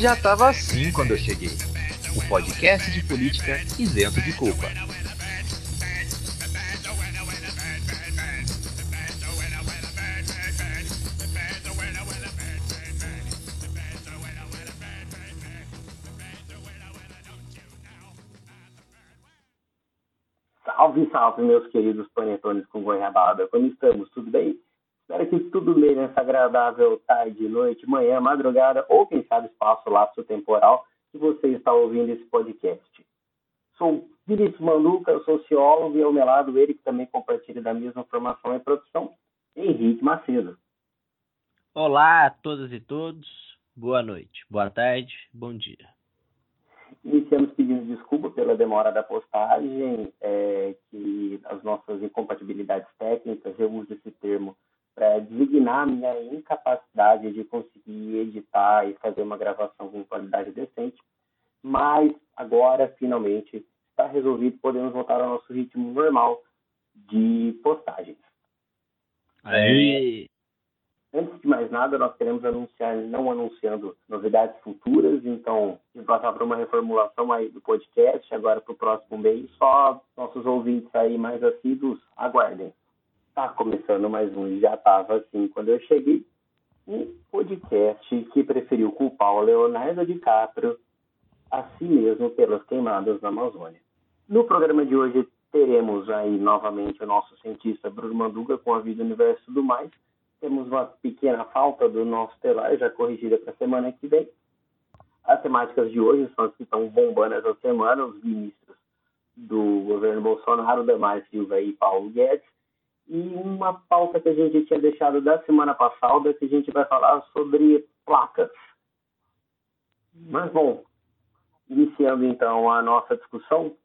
Já tava assim quando eu cheguei. O podcast de política isento de culpa. Salve, salve, meus queridos panetones com goiabada. Como estamos? Tudo bem? Espero que tudo bem nessa agradável tarde, noite, manhã, madrugada ou quem sabe espaço lapso temporal que você está ouvindo esse podcast. Sou Vinícius Manduca, sociólogo e ao meu lado ele que também compartilha da mesma formação e produção, Henrique Macedo. Olá a todas e todos, boa noite, boa tarde, bom dia. Iniciamos pedindo desculpa pela demora da postagem, é, que as nossas incompatibilidades técnicas, eu uso esse termo para designar a minha incapacidade de conseguir editar e fazer uma gravação com qualidade decente. Mas agora, finalmente, está resolvido, podemos voltar ao nosso ritmo normal de postagens. Aí. Antes de mais nada, nós queremos anunciar, não anunciando novidades futuras, então, de passar para uma reformulação aí do podcast, agora para o próximo mês, só nossos ouvintes aí mais assíduos, aguardem. Tá começando mais um, já estava assim quando eu cheguei, um podcast que preferiu culpar o Leonardo DiCaprio a si mesmo pelas queimadas na Amazônia. No programa de hoje teremos aí novamente o nosso cientista Bruno Manduga com a vida, universo tudo mais, temos uma pequena falta do nosso telar, já corrigida para a semana que vem. As temáticas de hoje são as que estão bombando essa semana, os ministros do governo Bolsonaro, Damar Silva e Paulo Guedes, e uma pauta que a gente tinha deixado da semana passada, que a gente vai falar sobre placas. Mas, bom, iniciando então a nossa discussão,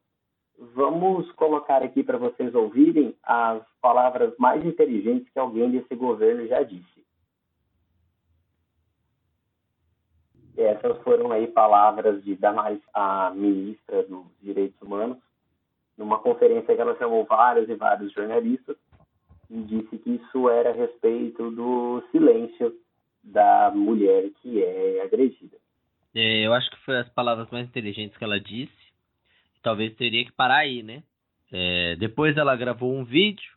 vamos colocar aqui para vocês ouvirem as palavras mais inteligentes que alguém desse governo já disse. Essas foram aí palavras de Damares, a ministra dos Direitos Humanos, numa conferência que ela chamou vários e vários jornalistas e disse que isso era a respeito do silêncio da mulher que é agredida. É, eu acho que foi as palavras mais inteligentes que ela disse talvez teria que parar aí, né? É, depois ela gravou um vídeo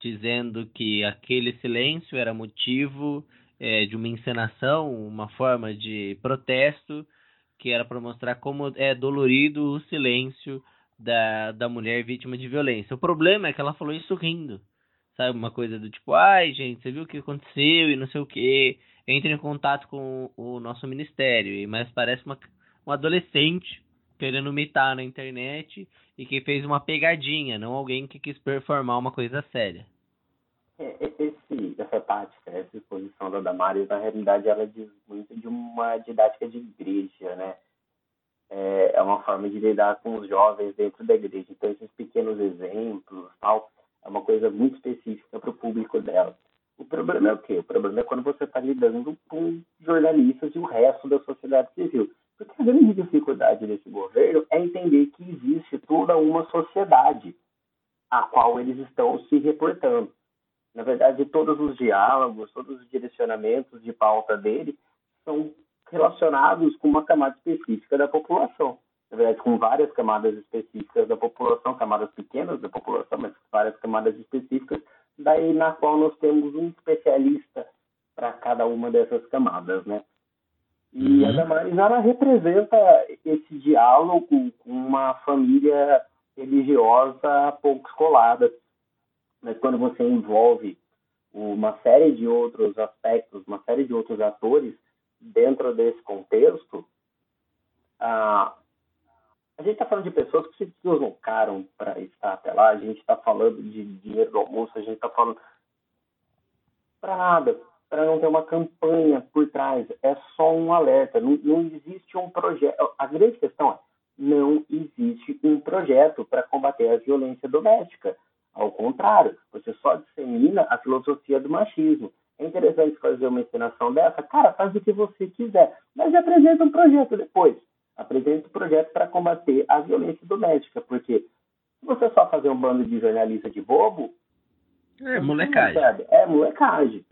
dizendo que aquele silêncio era motivo é, de uma encenação, uma forma de protesto, que era para mostrar como é dolorido o silêncio da, da mulher vítima de violência. O problema é que ela falou isso rindo. Sabe, uma coisa do tipo, ai gente, você viu o que aconteceu e não sei o que. Entre em contato com o nosso ministério. Mas parece uma, um adolescente querendo imitar na internet e que fez uma pegadinha, não alguém que quis performar uma coisa séria. É, é, esse, essa tática, essa exposição da Damares, na realidade, ela diz muito de uma didática de igreja, né? É, é uma forma de lidar com os jovens dentro da igreja. Então, esses pequenos exemplos, tal, é uma coisa muito específica para o público dela. O problema é o quê? O problema é quando você está lidando com jornalistas e o resto da sociedade civil. Porque a grande dificuldade desse governo é entender que existe toda uma sociedade a qual eles estão se reportando. Na verdade, todos os diálogos, todos os direcionamentos de pauta dele são relacionados com uma camada específica da população. Na verdade, com várias camadas específicas da população, camadas pequenas da população, mas várias camadas específicas, daí na qual nós temos um especialista para cada uma dessas camadas, né? E uhum. a Damares, ela representa esse diálogo com uma família religiosa pouco escolada. Mas quando você envolve uma série de outros aspectos, uma série de outros atores dentro desse contexto, a, a gente está falando de pessoas que se deslocaram para estar até lá, a gente está falando de dinheiro do almoço, a gente está falando para nada, para não ter uma campanha por trás. É só um alerta. Não, não existe um projeto. A grande questão é: não existe um projeto para combater a violência doméstica. Ao contrário, você só dissemina a filosofia do machismo. É interessante fazer uma encenação dessa? Cara, faz o que você quiser, mas apresenta um projeto depois. Apresenta um projeto para combater a violência doméstica, porque se você só fazer um bando de jornalista de bobo. É molecagem. É molecagem.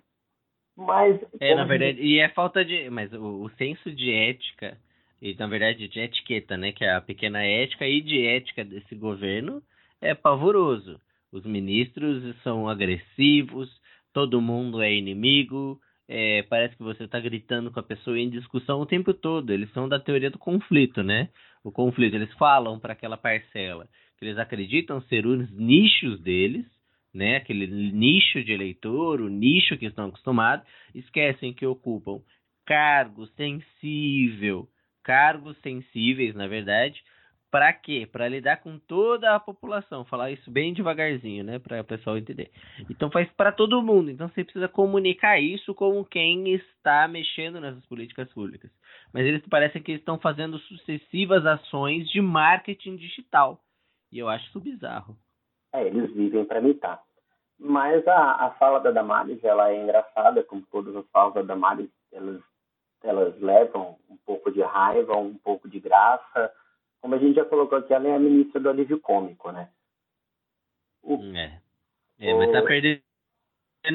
Mas. É, na verdade, e é falta de. Mas o, o senso de ética, e na verdade de etiqueta, né? Que é a pequena ética e de ética desse governo é pavoroso. Os ministros são agressivos, todo mundo é inimigo, é, parece que você está gritando com a pessoa em discussão o tempo todo. Eles são da teoria do conflito, né? O conflito, eles falam para aquela parcela que eles acreditam ser os nichos deles, né? Aquele nicho de eleitor, o nicho que estão acostumados, esquecem que ocupam cargo sensível, cargos sensíveis, na verdade, para quê? Para lidar com toda a população. Falar isso bem devagarzinho, né? Para o pessoal entender. Então faz para todo mundo. Então você precisa comunicar isso com quem está mexendo nessas políticas públicas. Mas eles parecem que estão fazendo sucessivas ações de marketing digital. E eu acho isso bizarro. É, eles vivem para imitar. Mas a, a fala da Damares, ela é engraçada, como todas as falas da Damares, elas, elas levam um pouco de raiva, um pouco de graça, como a gente já colocou aqui, ela é a ministra do alívio cômico, né? O... É. é. mas tá perdendo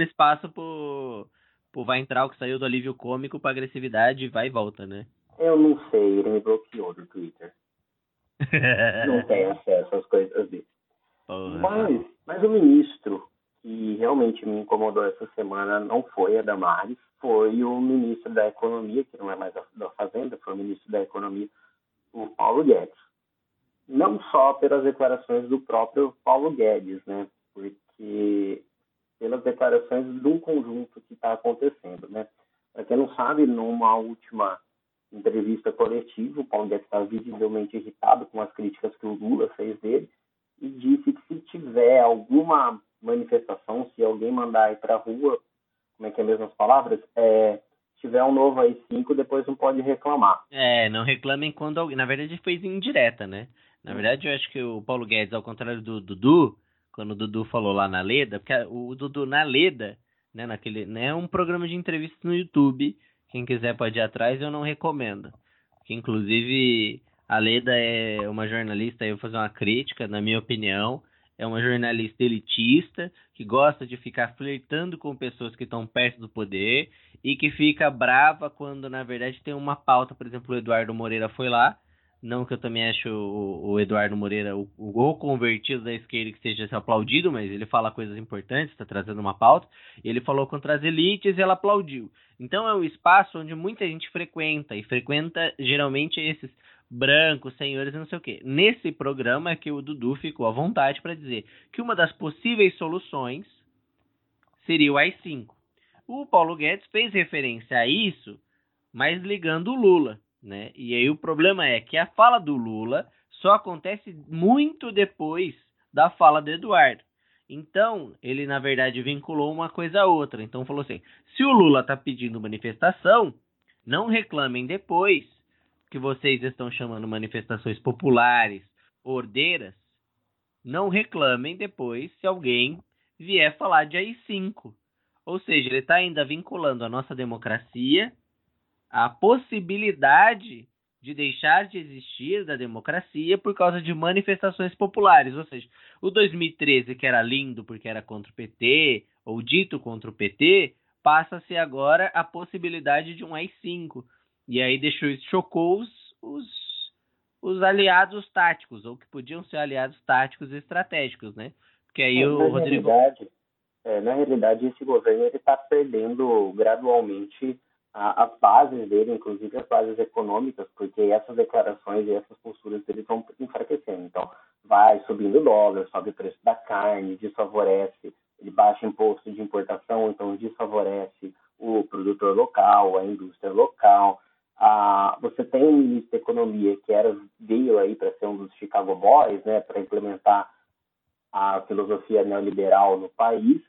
espaço pro, pro vai entrar o que saiu do alívio cômico pra agressividade vai e volta, né? Eu não sei, ele me bloqueou do Twitter. não tem acesso às coisas dele. Porra. Mas, mas o ministro que realmente me incomodou essa semana não foi a Damares, foi o ministro da Economia, que não é mais da Fazenda, foi o ministro da Economia, o Paulo Guedes. Não só pelas declarações do próprio Paulo Guedes, né? Porque pelas declarações de um conjunto que está acontecendo, né? Para quem não sabe, numa última entrevista coletiva, o Paulo Guedes está visivelmente irritado com as críticas que o Lula fez dele e disse que se tiver alguma manifestação, se alguém mandar ir para a rua, como é que é mesmo as palavras, é, tiver um novo aí 5, depois não pode reclamar. É, não reclamem quando alguém. Na verdade, fez indireta, né? Na verdade, eu acho que o Paulo Guedes, ao contrário do Dudu, quando o Dudu falou lá na Leda, porque o Dudu na Leda, né, naquele, né, é um programa de entrevistas no YouTube. Quem quiser pode ir atrás, eu não recomendo. Que inclusive a Leda é uma jornalista, eu vou fazer uma crítica, na minha opinião é uma jornalista elitista que gosta de ficar flertando com pessoas que estão perto do poder e que fica brava quando na verdade tem uma pauta, por exemplo, o Eduardo Moreira foi lá, não que eu também acho o, o Eduardo Moreira o, o convertido da esquerda que seja aplaudido, mas ele fala coisas importantes, está trazendo uma pauta. Ele falou contra as elites e ela aplaudiu. Então é um espaço onde muita gente frequenta e frequenta geralmente esses brancos, senhores e não sei o quê. Nesse programa é que o Dudu ficou à vontade para dizer que uma das possíveis soluções seria o AI-5. O Paulo Guedes fez referência a isso, mas ligando o Lula, né? E aí o problema é que a fala do Lula só acontece muito depois da fala do Eduardo. Então, ele na verdade vinculou uma coisa a outra. Então falou assim: se o Lula está pedindo manifestação, não reclamem depois que vocês estão chamando manifestações populares, ordeiras, não reclamem depois se alguém vier falar de AI-5. Ou seja, ele está ainda vinculando a nossa democracia à possibilidade de deixar de existir da democracia por causa de manifestações populares. Ou seja, o 2013, que era lindo porque era contra o PT, ou dito contra o PT, passa a ser agora a possibilidade de um AI-5. E aí deixou chocou os, os, os aliados táticos, ou que podiam ser aliados táticos e estratégicos, né? Porque aí é, o Rodrigo. Realidade, é, na realidade, esse governo está perdendo gradualmente a, as bases dele, inclusive as bases econômicas, porque essas declarações e essas posturas dele estão enfraquecendo. Então, vai subindo o dólar, sobe o preço da carne, desfavorece, ele baixa imposto de importação, então desfavorece o produtor local, a indústria local. Ah, você tem um ministro da Economia que era veio aí para ser um dos Chicago Boys, né, para implementar a filosofia neoliberal no país,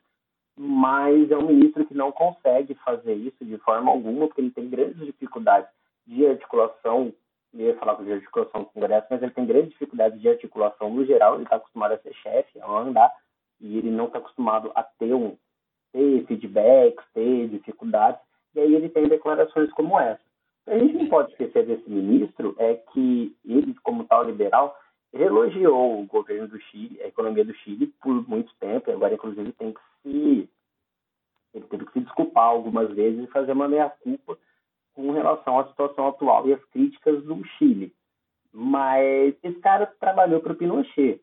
mas é um ministro que não consegue fazer isso de forma alguma, porque ele tem grandes dificuldades de articulação, eu ia falar de articulação com o Congresso, mas ele tem grandes dificuldades de articulação no geral, ele está acostumado a ser chefe, a mandar, e ele não está acostumado a ter um ter feedbacks, ter dificuldades, e aí ele tem declarações como essa. A gente não pode esquecer desse ministro é que ele, como tal liberal, elogiou o governo do Chile, a economia do Chile, por muito tempo, e agora, inclusive, tem que se Ele teve que se desculpar algumas vezes e fazer uma meia-culpa com relação à situação atual e às críticas do Chile. Mas esse cara trabalhou para o Pinochet.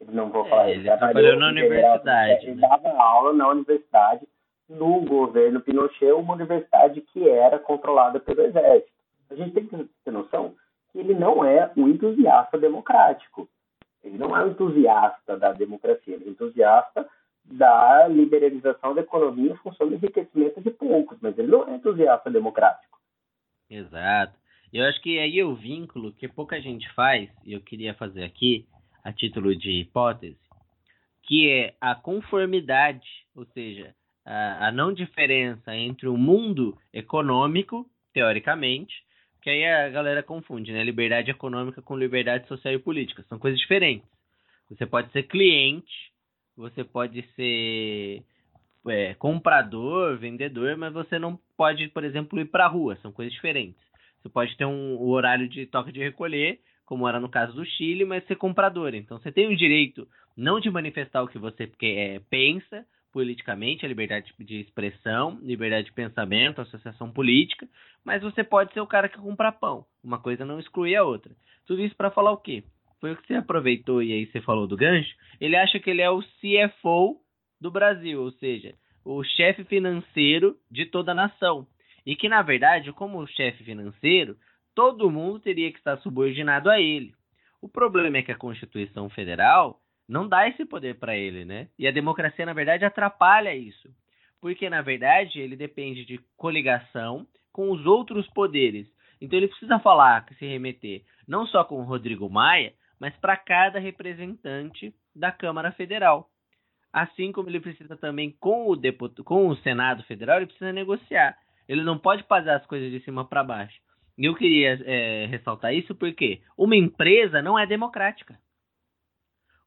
Ele não vou falar. É, ele trabalhou, trabalhou na universidade. Ele né? dava aula na universidade no governo Pinochet, uma universidade que era controlada pelo exército. A gente tem que ter noção que ele não é um entusiasta democrático. Ele não é um entusiasta da democracia, ele é um entusiasta da liberalização da economia em função do enriquecimento de poucos, mas ele não é entusiasta democrático. Exato. Eu acho que aí o vínculo que pouca gente faz, e eu queria fazer aqui, a título de hipótese, que é a conformidade, ou seja, a, não diferença entre o mundo econômico, teoricamente, que aí a galera confunde, né? Liberdade econômica com liberdade social e política. São coisas diferentes. Você pode ser cliente, você pode ser é, comprador, vendedor, mas você não pode, por exemplo, ir para a rua. São coisas diferentes. Você pode ter um, um horário de toque de recolher, como era no caso do Chile, mas ser comprador. Então você tem o direito não de manifestar o que você é, pensa politicamente, a liberdade de expressão, liberdade de pensamento, associação política, mas você pode ser o cara que compra pão. Uma coisa não exclui a outra. Tudo isso para falar o quê? Foi o que você aproveitou e aí você falou do gancho. Ele acha que ele é o CFO do Brasil, ou seja, o chefe financeiro de toda a nação. E que, na verdade, como chefe financeiro, todo mundo teria que estar subordinado a ele. O problema é que a Constituição Federal não dá esse poder para ele, né? E a democracia, na verdade, atrapalha isso. Porque, na verdade, ele depende de coligação com os outros poderes. Então, ele precisa falar, se remeter, não só com o Rodrigo Maia, mas para cada representante da Câmara Federal. Assim como ele precisa também com o, com o Senado Federal, ele precisa negociar. Ele não pode fazer as coisas de cima para baixo. E eu queria é, ressaltar isso porque uma empresa não é democrática.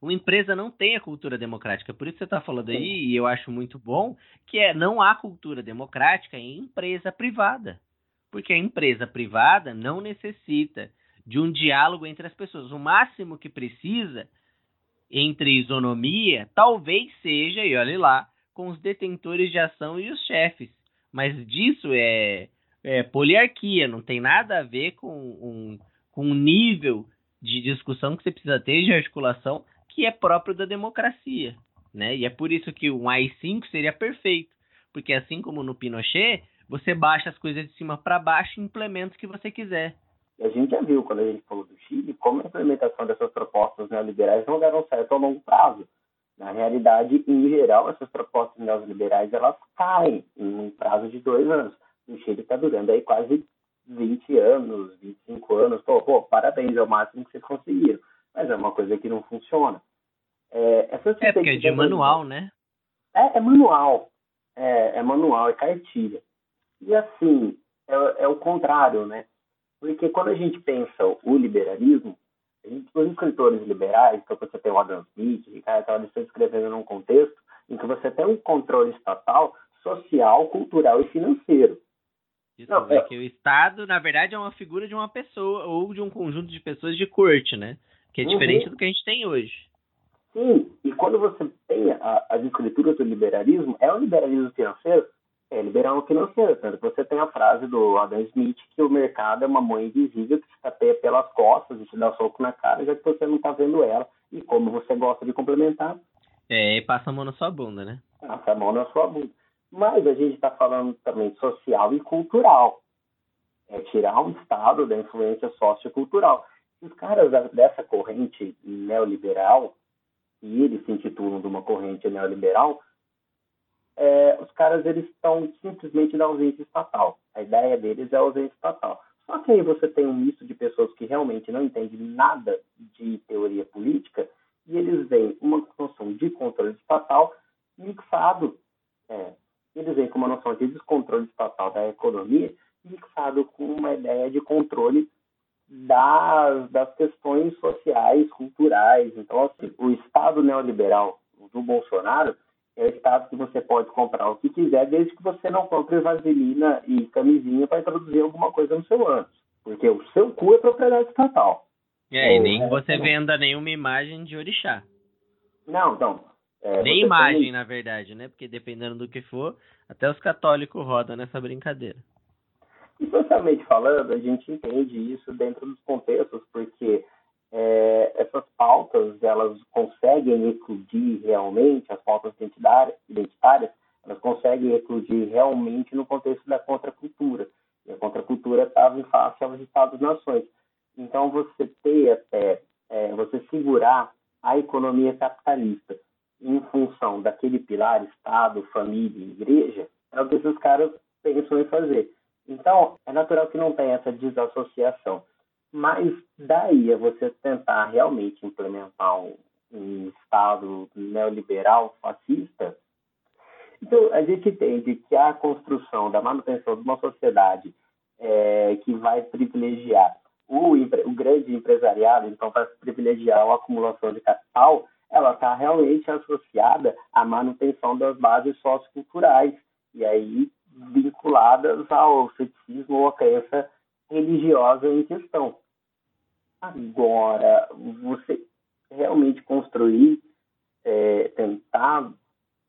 Uma empresa não tem a cultura democrática. Por isso você está falando aí, e eu acho muito bom, que é não há cultura democrática em empresa privada. Porque a empresa privada não necessita de um diálogo entre as pessoas. O máximo que precisa entre isonomia talvez seja, e olhe lá, com os detentores de ação e os chefes mas disso é, é poliarquia, não tem nada a ver com um, com um nível de discussão que você precisa ter de articulação que é próprio da democracia, né? E é por isso que um AI-5 seria perfeito, porque assim como no Pinochet, você baixa as coisas de cima para baixo e implementa o que você quiser. E a gente já viu, quando a gente falou do Chile, como a implementação dessas propostas neoliberais não deram certo a longo prazo. Na realidade, em geral, essas propostas neoliberais elas caem em um prazo de dois anos. O Chile está durando aí quase 20 anos, 25 anos. Pô, pô, parabéns, é o máximo que vocês conseguiram. Mas é uma coisa que não funciona. É, é porque é de manual, né? É, é manual. É, é, manual, é cartilha. E assim, é, é o contrário, né? Porque quando a gente pensa o liberalismo, os escritores liberais, então você tem o Adam Smith, Ricardo, então eles estão escrevendo num contexto em que você tem um controle estatal social, cultural e financeiro. Isso Não, é que o Estado, na verdade, é uma figura de uma pessoa ou de um conjunto de pessoas de corte, né? Que é diferente uhum. do que a gente tem hoje. Sim, e quando você tem a, as escrituras do liberalismo, é o liberalismo financeiro é liberal financeiro. Tanto que você tem a frase do Adam Smith que o mercado é uma mãe invisível que te tapeia pelas costas e te dá soco na cara, já que você não está vendo ela. E como você gosta de complementar. É, e passa a mão na sua bunda, né? Passa a mão na sua bunda. Mas a gente está falando também social e cultural. É tirar um Estado da influência sociocultural. Os caras dessa corrente neoliberal, e eles se intitulam de uma corrente neoliberal, é, os caras eles estão simplesmente na ausência estatal. A ideia deles é a ausência estatal. Só que aí você tem um misto de pessoas que realmente não entendem nada de teoria política e eles veem uma noção de controle estatal mixado. É, eles veem com uma noção de descontrole estatal da economia mixado com uma ideia de controle das, das questões sociais, culturais. Então, assim, o Estado neoliberal do Bolsonaro é o estado que você pode comprar o que quiser, desde que você não compre vaselina e camisinha para introduzir alguma coisa no seu ânus. Porque o seu cu é propriedade estatal. É, e nem é, você é, venda nenhuma imagem de orixá. Não, não. É, Nem imagem, tem... na verdade, né? Porque dependendo do que for, até os católicos rodam nessa brincadeira. E socialmente falando, a gente entende isso dentro dos contextos, porque é, essas pautas, elas conseguem eclodir realmente, as pautas identitárias, elas conseguem eclodir realmente no contexto da contracultura. E a contracultura estava em face aos Estados-nações. Então, você ter até, é, você segurar a economia capitalista em função daquele pilar Estado, família, igreja, é o que esses caras pensam em fazer. Então, é natural que não tenha essa desassociação. Mas daí a você tentar realmente implementar um, um Estado neoliberal fascista, então a gente entende que a construção da manutenção de uma sociedade é, que vai privilegiar o, o grande empresariado, então vai privilegiar a acumulação de capital, ela está realmente associada à manutenção das bases socioculturais, e aí vinculadas ao ceticismo ou à crença religiosa em questão. Agora, você realmente construir, é, tentar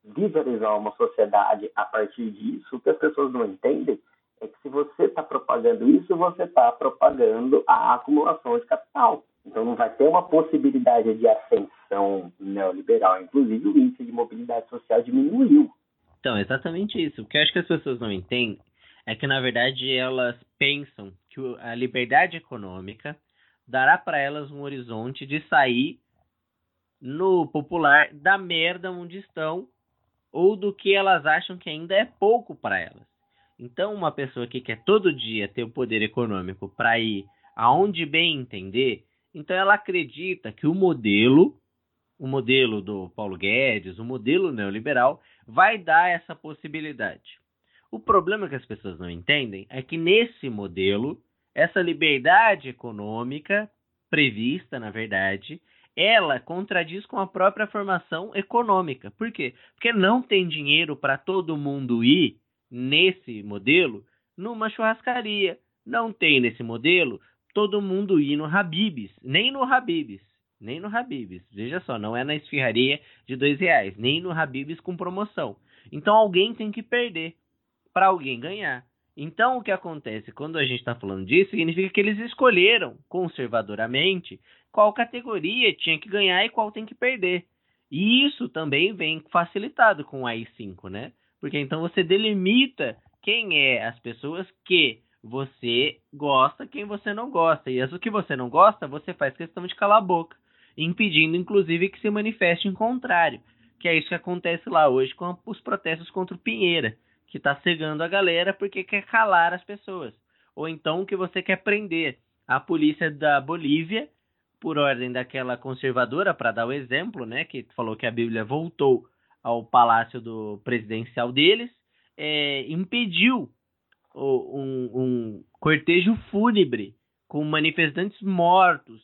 visualizar uma sociedade a partir disso, o que as pessoas não entendem é que se você está propagando isso, você está propagando a acumulação de capital. Então não vai ter uma possibilidade de ascensão neoliberal. Inclusive o índice de mobilidade social diminuiu. Então, exatamente isso. O que eu acho que as pessoas não entendem é que, na verdade, elas pensam que a liberdade econômica dará para elas um horizonte de sair no popular da merda onde estão ou do que elas acham que ainda é pouco para elas. Então, uma pessoa que quer todo dia ter o poder econômico para ir aonde bem entender, então ela acredita que o modelo, o modelo do Paulo Guedes, o modelo neoliberal, vai dar essa possibilidade. O problema que as pessoas não entendem é que nesse modelo, essa liberdade econômica prevista, na verdade, ela contradiz com a própria formação econômica. Por quê? Porque não tem dinheiro para todo mundo ir nesse modelo numa churrascaria. Não tem nesse modelo todo mundo ir no Habibs, nem no Habibs. Nem no Habibs. Veja só, não é na esfirraria de dois reais, nem no Habibs com promoção. Então alguém tem que perder para alguém ganhar. Então o que acontece quando a gente está falando disso significa que eles escolheram conservadoramente qual categoria tinha que ganhar e qual tem que perder. E isso também vem facilitado com o AI5, né? Porque então você delimita quem é as pessoas que você gosta, quem você não gosta. E as que você não gosta, você faz questão de calar a boca impedindo inclusive que se manifeste em contrário, que é isso que acontece lá hoje com os protestos contra o Pinheira, que está cegando a galera porque quer calar as pessoas, ou então que você quer prender a polícia da Bolívia por ordem daquela conservadora, para dar o exemplo, né, que falou que a Bíblia voltou ao palácio do presidencial deles, é, impediu um, um cortejo fúnebre com manifestantes mortos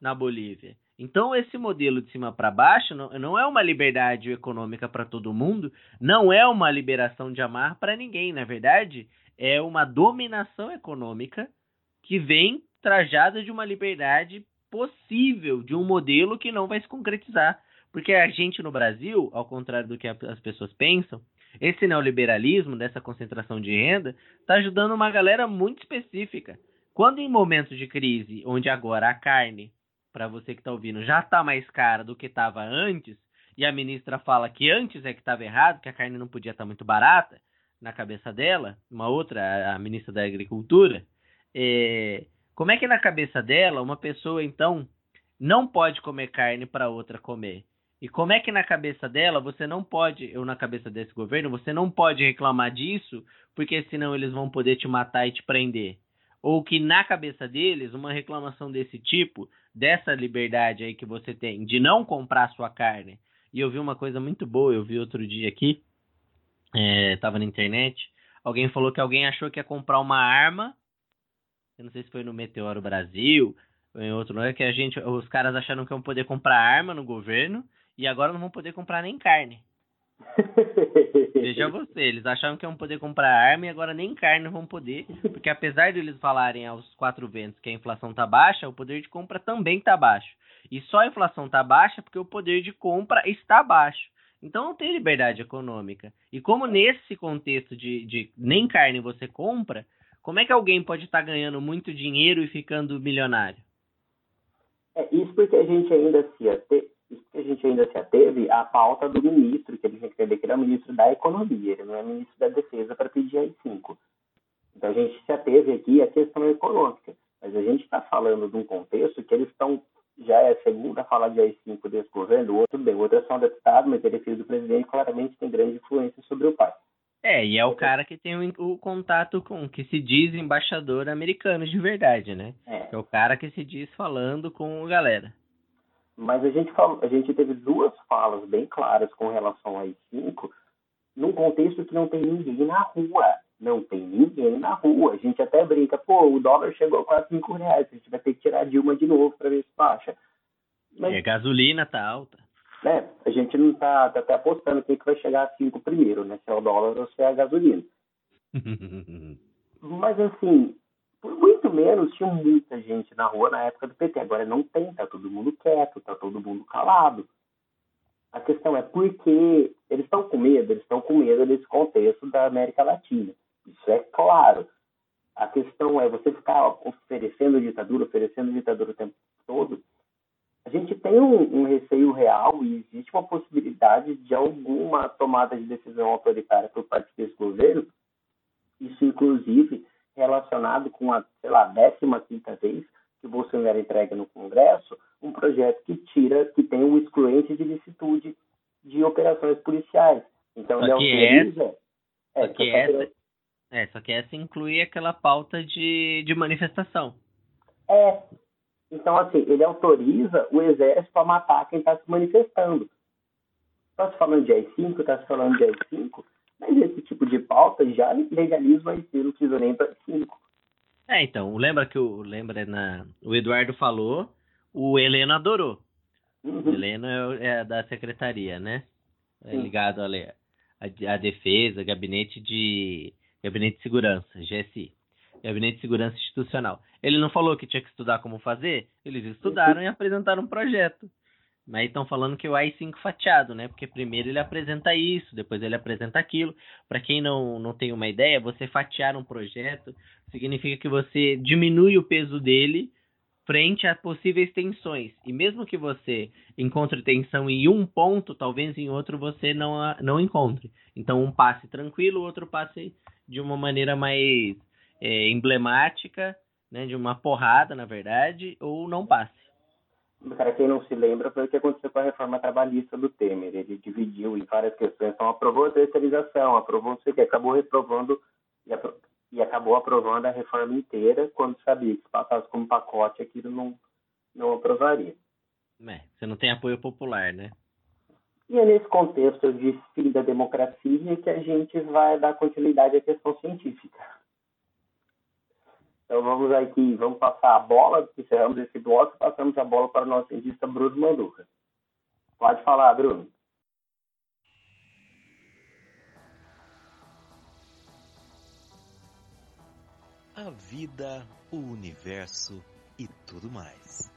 na Bolívia. Então, esse modelo de cima para baixo não, não, é uma liberdade econômica para todo mundo, não é uma liberação de amar para ninguém. Na verdade, é uma dominação econômica que vem trajada de uma liberdade possível, de um modelo que não vai se concretizar. Porque a gente no Brasil, ao contrário do que as pessoas pensam, esse neoliberalismo, dessa concentração de renda, está ajudando uma galera muito específica. Quando em momentos de crise, onde agora a carne para você que está ouvindo, já está mais cara do que estava antes, e a ministra fala que antes é que estava errado, que a carne não podia estar tá muito barata, na cabeça dela, uma outra, a ministra da Agricultura, é, como é que na cabeça dela uma pessoa então não pode comer carne para outra comer? E como é que na cabeça dela você não pode, ou na cabeça desse governo, você não pode reclamar disso, porque senão eles vão poder te matar e te prender? Ou que na cabeça deles, uma reclamação desse tipo dessa liberdade aí que você tem de não comprar sua carne. E eu vi uma coisa muito boa, eu vi outro dia aqui, é, tava na internet, alguém falou que alguém achou que ia comprar uma arma, eu não sei se foi no Meteoro Brasil, ou em outro lugar, que a gente, os caras acharam que iam poder comprar arma no governo, e agora não vão poder comprar nem carne. Veja você, eles achavam que iam poder comprar arma e agora nem carne vão poder, porque apesar de eles falarem aos quatro ventos que a inflação tá baixa, o poder de compra também tá baixo. E só a inflação tá baixa porque o poder de compra está baixo. Então não tem liberdade econômica. E como nesse contexto de, de nem carne você compra, como é que alguém pode estar tá ganhando muito dinheiro e ficando milionário? É isso porque a gente ainda se isso porque a gente ainda se ateve à pauta do ministro, que a gente tem que entender que ele é o ministro da economia, ele não é ministro da defesa para pedir AI-5. Então a gente se ateve aqui à questão econômica. Mas a gente está falando de um contexto que eles estão já é a segunda fala de AI-5 desse governo, o outro bem, o outro é só deputado, mas ele é filho do presidente, claramente tem grande influência sobre o pai. É, e é o cara que tem o, o contato com, que se diz embaixador americano de verdade, né? É. é o cara que se diz falando com a galera. Mas a gente, falou, a gente teve duas falas bem claras com relação a AI-5, num contexto que não tem ninguém na rua. Não tem ninguém na rua. A gente até brinca, pô, o dólar chegou a quase 5 reais, a gente vai ter que tirar a Dilma de novo para ver se baixa. Mas, e a gasolina tá alta. Né, a gente não tá, tá até apostando quem que vai chegar a 5 primeiro, né? Se é o dólar ou se é a gasolina. Mas assim, por muito menos tinha muita gente na rua na época do PT. Agora não tem, tá todo mundo quieto, tá todo mundo calado. A questão é por que eles estão com medo, eles estão com medo desse contexto da América Latina. Isso é claro. A questão é você ficar oferecendo ditadura, oferecendo ditadura o tempo todo. A gente tem um, um receio real e existe uma possibilidade de alguma tomada de decisão autoritária por parte desse governo. Isso, inclusive, relacionado com a, sei lá, 15 vez que o Bolsonaro entrega no Congresso um projeto que tira, que tem um excluente de licitude de operações policiais. Então, ele autoriza... É, só que essa, é, só que essa inclui aquela pauta de, de manifestação. É. Então, assim, ele autoriza o exército a matar quem está se manifestando. Está se falando de AI-5, está se falando de AI-5, mas de pauta já legaliza o AI-5, não precisa nem para AI-5. É, então, lembra que o, lembra na, o Eduardo falou, o Heleno adorou. Uhum. Heleno é, é, da secretaria, né? É ligado a, a defesa, gabinete de Gabinete de Segurança, GSI. Gabinete de Segurança Institucional. Ele não falou que tinha que estudar como fazer? Eles estudaram e apresentaram um projeto. Mas estão falando que o AI-5 fatiado, né? Porque primeiro ele apresenta isso, depois ele apresenta aquilo. Para quem não, não tem uma ideia, você fatiar um projeto significa que você diminui o peso dele frente a possíveis tensões. E mesmo que você encontre tensão em um ponto, talvez em outro você não, não encontre. Então, um passe tranquilo, o outro passe de uma maneira mais é, emblemática, né, de uma porrada, na verdade, ou não passe. Para quem não se lembra, foi o que aconteceu com a reforma trabalhista do Temer. Ele dividiu em várias questões. Então, aprovou a terceirização, aprovou não sei o que, acabou reprovando e e acabou aprovando a reforma inteira quando sabia que se passasse como pacote aquilo não, não aprovaria. É, você não tem apoio popular, né? E é nesse contexto de fim da democracia que a gente vai dar continuidade à questão científica. Então vamos aqui, vamos passar a bola, encerramos esse bloco e passamos a bola para o nosso cientista Bruno Manduca. Pode falar, Bruno. a vida, o universo e tudo mais.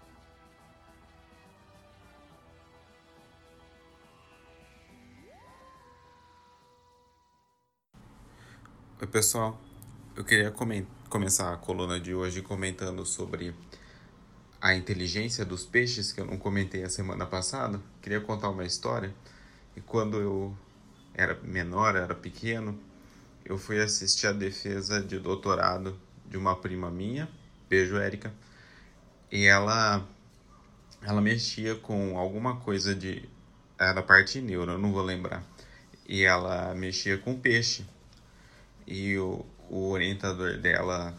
Oi, pessoal. Eu queria começar a coluna de hoje comentando sobre a inteligência dos peixes, que eu não comentei a semana passada. Queria contar uma história. E quando eu era menor, era pequeno, eu fui assistir a defesa de doutorado de uma prima minha, beijo Érica, e ela ela mexia com alguma coisa de era parte neuro, eu não vou lembrar. E ela mexia com peixe. E o, o orientador dela,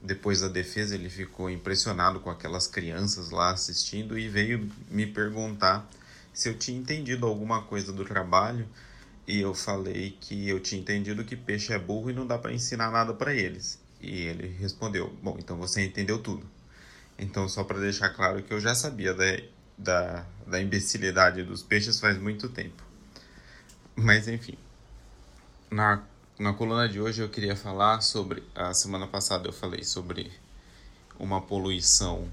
depois da defesa, ele ficou impressionado com aquelas crianças lá assistindo e veio me perguntar se eu tinha entendido alguma coisa do trabalho. E eu falei que eu tinha entendido que peixe é burro e não dá para ensinar nada para eles. E ele respondeu: Bom, então você entendeu tudo. Então, só para deixar claro que eu já sabia da, da, da imbecilidade dos peixes faz muito tempo. Mas, enfim. Na, na coluna de hoje eu queria falar sobre. A semana passada eu falei sobre uma poluição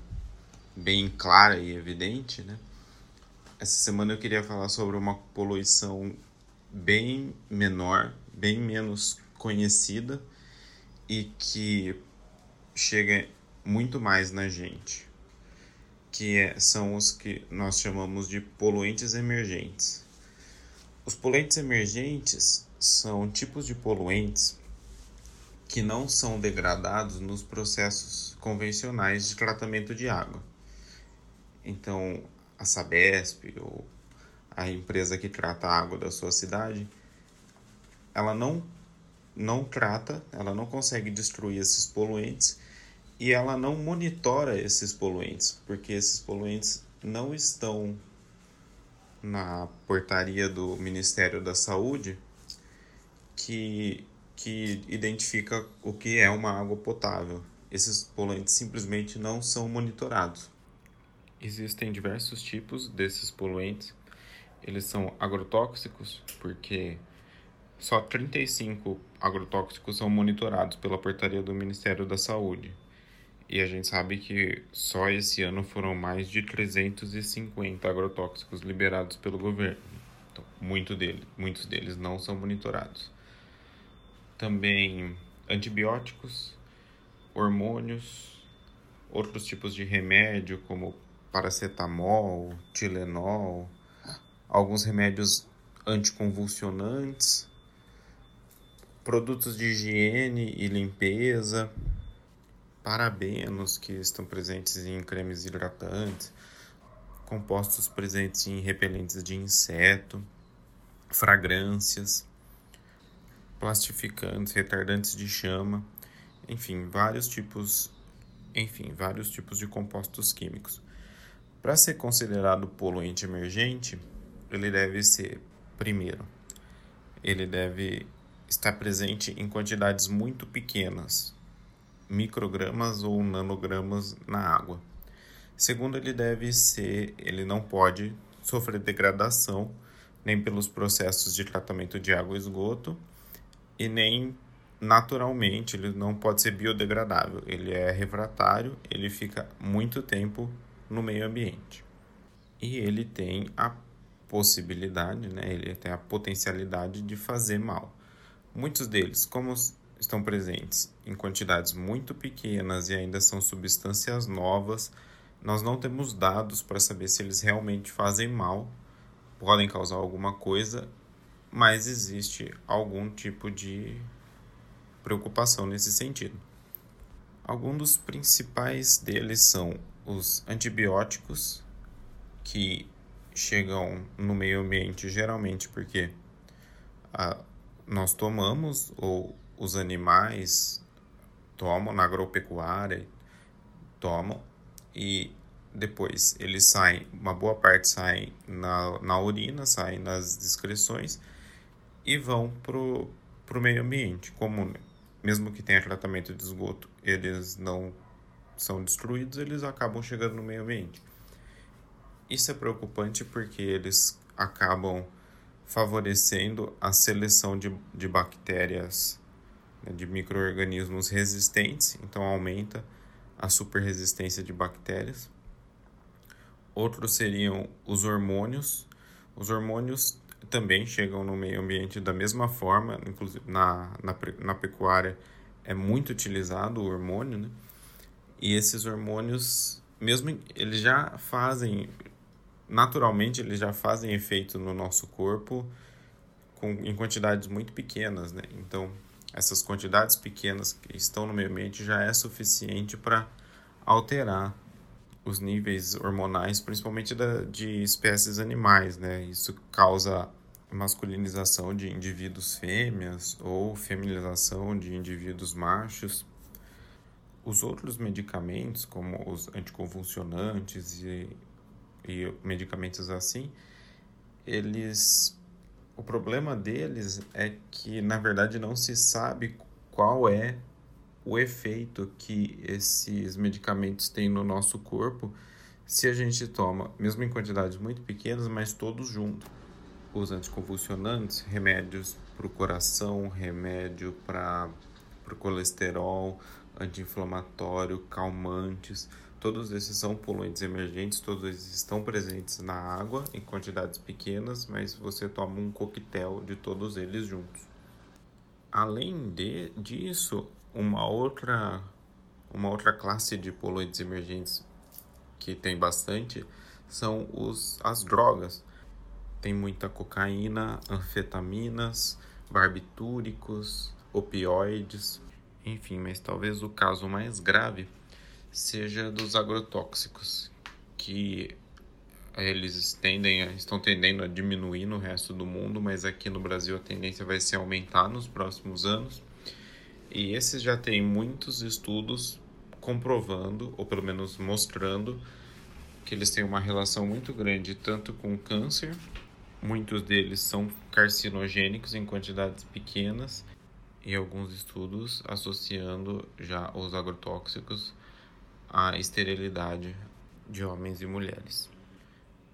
bem clara e evidente, né? essa semana eu queria falar sobre uma poluição bem menor, bem menos conhecida e que chega muito mais na gente, que é, são os que nós chamamos de poluentes emergentes. Os poluentes emergentes são tipos de poluentes que não são degradados nos processos convencionais de tratamento de água. Então, a Sabesp ou a empresa que trata a água da sua cidade, ela não não trata, ela não consegue destruir esses poluentes e ela não monitora esses poluentes, porque esses poluentes não estão na portaria do Ministério da Saúde que, que identifica o que é uma água potável. Esses poluentes simplesmente não são monitorados. Existem diversos tipos desses poluentes. Eles são agrotóxicos, porque só 35 agrotóxicos são monitorados pela portaria do Ministério da Saúde. E a gente sabe que só esse ano foram mais de 350 agrotóxicos liberados pelo governo. Então, muito dele, muitos deles não são monitorados. Também antibióticos, hormônios, outros tipos de remédio como paracetamol, Tilenol, alguns remédios anticonvulsionantes, produtos de higiene e limpeza, parabenos que estão presentes em cremes hidratantes, compostos presentes em repelentes de inseto, fragrâncias, plastificantes, retardantes de chama, enfim, vários tipos, enfim, vários tipos de compostos químicos. Para ser considerado poluente emergente, ele deve ser, primeiro, ele deve estar presente em quantidades muito pequenas, microgramas ou nanogramas na água. Segundo, ele deve ser, ele não pode sofrer degradação nem pelos processos de tratamento de água e esgoto e nem naturalmente, ele não pode ser biodegradável. Ele é refratário, ele fica muito tempo no meio ambiente. E ele tem a possibilidade, né, ele tem a potencialidade de fazer mal. Muitos deles, como estão presentes em quantidades muito pequenas e ainda são substâncias novas, nós não temos dados para saber se eles realmente fazem mal, podem causar alguma coisa, mas existe algum tipo de preocupação nesse sentido. Alguns dos principais deles são os antibióticos que chegam no meio ambiente geralmente porque a, nós tomamos ou os animais tomam na agropecuária tomam e depois eles saem uma boa parte saem na, na urina saem nas excreções e vão pro pro meio ambiente como mesmo que tenha tratamento de esgoto eles não são destruídos, eles acabam chegando no meio ambiente. Isso é preocupante porque eles acabam favorecendo a seleção de, de bactérias, né, de micro-organismos resistentes, então aumenta a superresistência de bactérias. Outros seriam os hormônios. Os hormônios também chegam no meio ambiente da mesma forma, inclusive na, na, na pecuária é muito utilizado o hormônio, né? E esses hormônios, mesmo eles já fazem, naturalmente, eles já fazem efeito no nosso corpo com, em quantidades muito pequenas, né? Então, essas quantidades pequenas que estão no meio ambiente já é suficiente para alterar os níveis hormonais, principalmente da, de espécies animais, né? Isso causa masculinização de indivíduos fêmeas ou feminização de indivíduos machos. Os outros medicamentos, como os anticonvulsionantes e, e medicamentos assim, eles. O problema deles é que, na verdade, não se sabe qual é o efeito que esses medicamentos têm no nosso corpo se a gente toma, mesmo em quantidades muito pequenas, mas todos juntos. Os anticonvulsionantes, remédios para o coração, remédio para o colesterol, anti-inflamatório, calmantes, Todos esses são poluentes emergentes, todos eles estão presentes na água em quantidades pequenas, mas você toma um coquetel de todos eles juntos. Além de, disso, uma outra, uma outra classe de poluentes emergentes que tem bastante são os, as drogas. Tem muita cocaína, anfetaminas, barbitúricos, opioides, enfim, mas talvez o caso mais grave seja dos agrotóxicos, que eles tendem estão tendendo a diminuir no resto do mundo, mas aqui no Brasil a tendência vai ser aumentar nos próximos anos. E esses já têm muitos estudos comprovando, ou pelo menos mostrando, que eles têm uma relação muito grande tanto com câncer, muitos deles são carcinogênicos em quantidades pequenas, e alguns estudos associando já os agrotóxicos à esterilidade de homens e mulheres.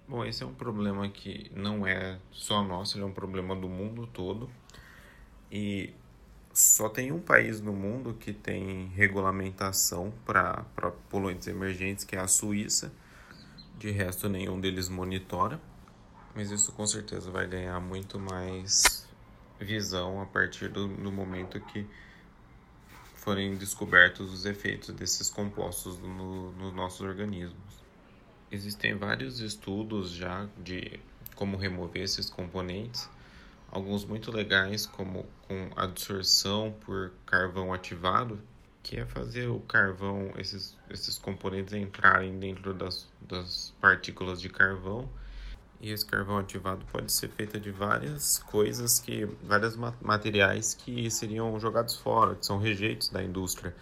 Bom, esse é um problema que não é só nosso, ele é um problema do mundo todo. E só tem um país no mundo que tem regulamentação para poluentes emergentes, que é a Suíça. De resto, nenhum deles monitora. Mas isso com certeza vai ganhar muito mais visão a partir do, do momento que forem descobertos os efeitos desses compostos no, nos nossos organismos. Existem vários estudos já de como remover esses componentes, alguns muito legais, como com absorção por carvão ativado, que é fazer o carvão, esses, esses componentes entrarem dentro das, das partículas de carvão. E esse carvão ativado pode ser feito de várias coisas que vários materiais que seriam jogados fora, que são rejeitos da indústria,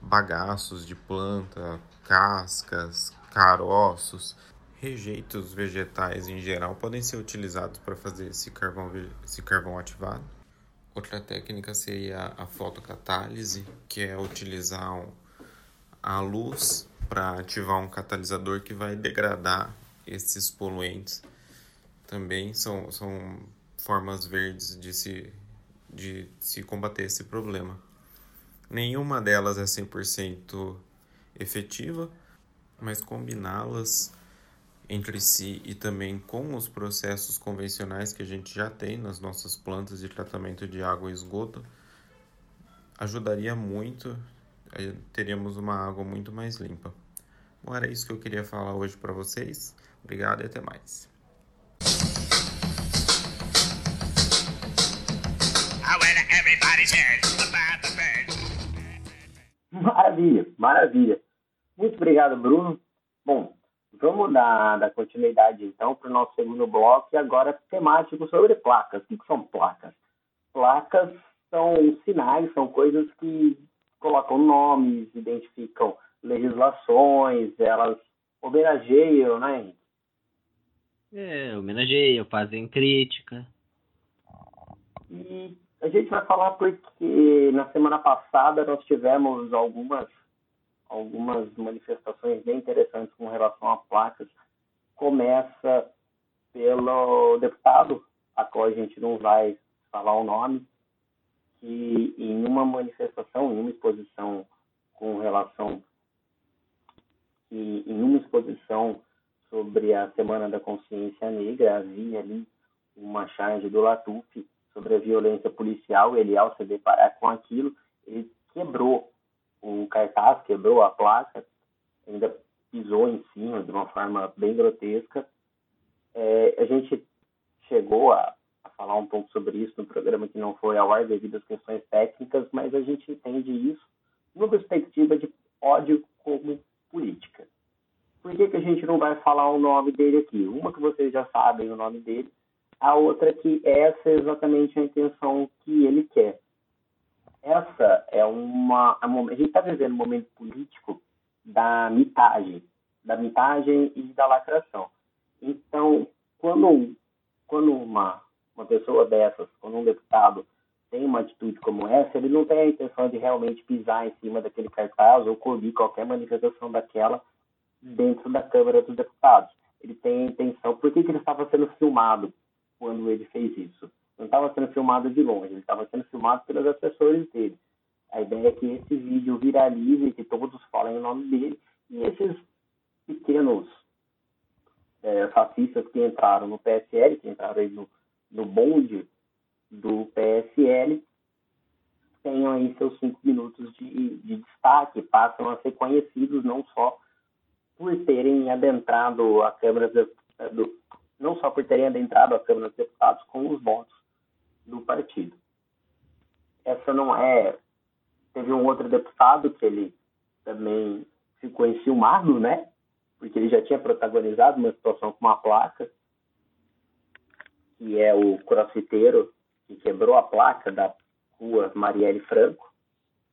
bagaços de planta, cascas, caroços, rejeitos vegetais em geral podem ser utilizados para fazer esse carvão esse carvão ativado. Outra técnica seria a fotocatálise, que é utilizar a luz para ativar um catalisador que vai degradar esses poluentes também são, são formas verdes de se, de se combater esse problema. Nenhuma delas é 100% efetiva, mas combiná-las entre si e também com os processos convencionais que a gente já tem nas nossas plantas de tratamento de água e esgoto ajudaria muito, teríamos uma água muito mais limpa. Bom, era isso que eu queria falar hoje para vocês. Obrigado e até mais. Maravilha, maravilha. Muito obrigado, Bruno. Bom, vamos dar, dar continuidade então para o nosso segundo bloco e agora temático sobre placas. O que são placas? Placas são sinais, são coisas que colocam nomes, identificam legislações, elas homenageiam, né? É, homenageiam, fazem crítica. E a gente vai falar porque na semana passada nós tivemos algumas, algumas manifestações bem interessantes com relação a placas. Começa pelo deputado, a qual a gente não vai falar o nome, que em uma manifestação, em uma exposição com relação que em uma exposição sobre a Semana da Consciência Negra havia ali uma charge do Latuf sobre a violência policial, ele, ao se deparar com aquilo, ele quebrou o cartaz, quebrou a placa, ainda pisou em cima de uma forma bem grotesca. É, a gente chegou a, a, falar um pouco sobre isso no programa que não foi ao ar devido às questões técnicas, mas a gente entende isso numa perspectiva de ódio como política. Por que, que a gente não vai falar o nome dele aqui? Uma que vocês já sabem o nome dele, a outra que essa é exatamente a intenção que ele quer. Essa é uma. A gente está vivendo um momento político da mitagem, da mitagem e da lacração. Então, quando, quando uma, uma pessoa dessas, quando um deputado tem uma atitude como essa, ele não tem a intenção de realmente pisar em cima daquele cartaz ou cobrir qualquer manifestação daquela dentro da Câmara dos Deputados. Ele tem a intenção, por que, que ele estava sendo filmado? quando ele fez isso. Não estava sendo filmado de longe, ele estava sendo filmado pelos assessores dele. A ideia é que esse vídeo viralize, que todos falem o nome dele, e esses pequenos é, fascistas que entraram no PSL, que entraram aí no, no bonde do PSL, tenham aí seus cinco minutos de, de destaque, passam a ser conhecidos não só por terem adentrado a Câmara do, não só por terem adentrado a Câmara dos Deputados com os votos do partido. Essa não é. Teve um outro deputado que ele também ficou enciumado, né? Porque ele já tinha protagonizado uma situação com uma placa, que é o crossfiteiro que quebrou a placa da rua Marielle Franco.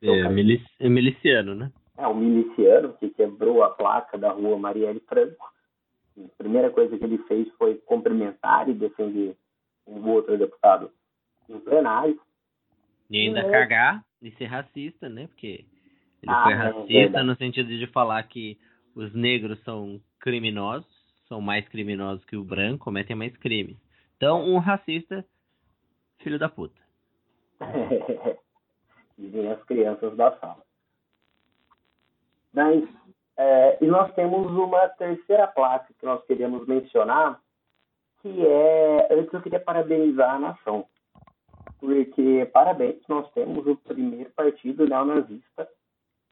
É, milic é miliciano, né? É, o miliciano que quebrou a placa da rua Marielle Franco. A primeira coisa que ele fez foi cumprimentar e defender um outro deputado E ainda é... cagar e ser racista, né? Porque ele ah, foi é racista é no sentido de falar que os negros são criminosos, são mais criminosos que o branco, cometem mais crimes. Então, um racista, filho da puta. Dizem as crianças da sala. Mas, é, e nós temos uma terceira placa que nós queríamos mencionar, que é. Antes eu queria parabenizar a nação. Porque, parabéns, nós temos o primeiro partido neonazista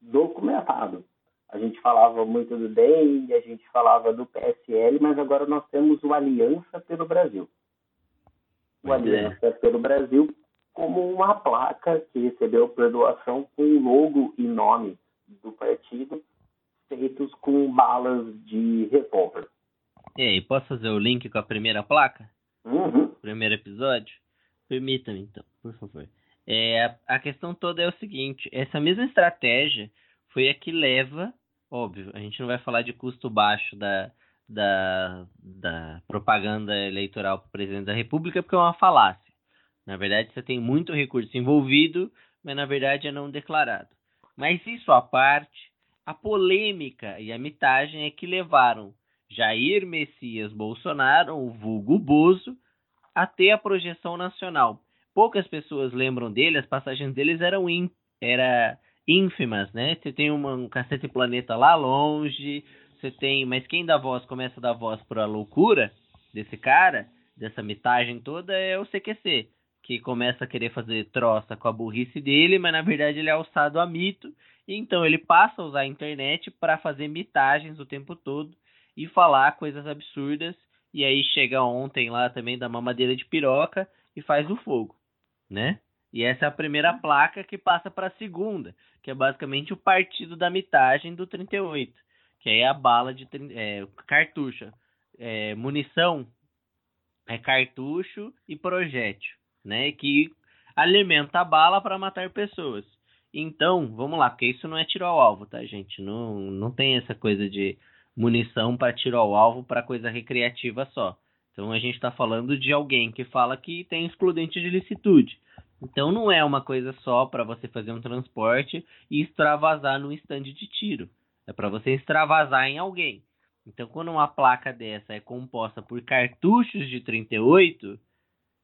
documentado. A gente falava muito do DEM, a gente falava do PSL, mas agora nós temos o Aliança pelo Brasil. O é. Aliança pelo Brasil como uma placa que recebeu por doação com logo e nome do partido, feitos com balas de revólver. E aí, posso fazer o link com a primeira placa? Uhum. Primeiro episódio? Permita-me, então, por favor. É, a questão toda é o seguinte: essa mesma estratégia foi a que leva, óbvio, a gente não vai falar de custo baixo da, da, da propaganda eleitoral para o presidente da República, porque é uma falácia. Na verdade, você tem muito recurso envolvido, mas na verdade é não declarado. Mas isso à parte, a polêmica e a mitagem é que levaram Jair Messias Bolsonaro, o vulgo Bozo, a ter a projeção nacional. Poucas pessoas lembram dele, as passagens deles eram in, era ínfimas, né? Você tem uma, um cacete planeta lá longe, você tem, mas quem dá voz, começa a dar voz para a loucura desse cara, dessa mitagem toda, é o CQC que começa a querer fazer troça com a burrice dele, mas na verdade ele é alçado a mito. Então ele passa a usar a internet para fazer mitagens o tempo todo e falar coisas absurdas. E aí chega ontem lá também da mamadeira de piroca e faz o fogo, né? E essa é a primeira placa que passa para a segunda, que é basicamente o partido da mitagem do 38, que é a bala de é, cartucho. É, munição é cartucho e projétil né? Que alimenta a bala para matar pessoas. Então, vamos lá, porque isso não é tiro ao alvo, tá, gente? Não, não tem essa coisa de munição para tiro ao alvo para coisa recreativa só. Então a gente está falando de alguém que fala que tem excludente de licitude. Então não é uma coisa só para você fazer um transporte e extravasar no estande de tiro. É para você extravasar em alguém. Então quando uma placa dessa é composta por cartuchos de 38,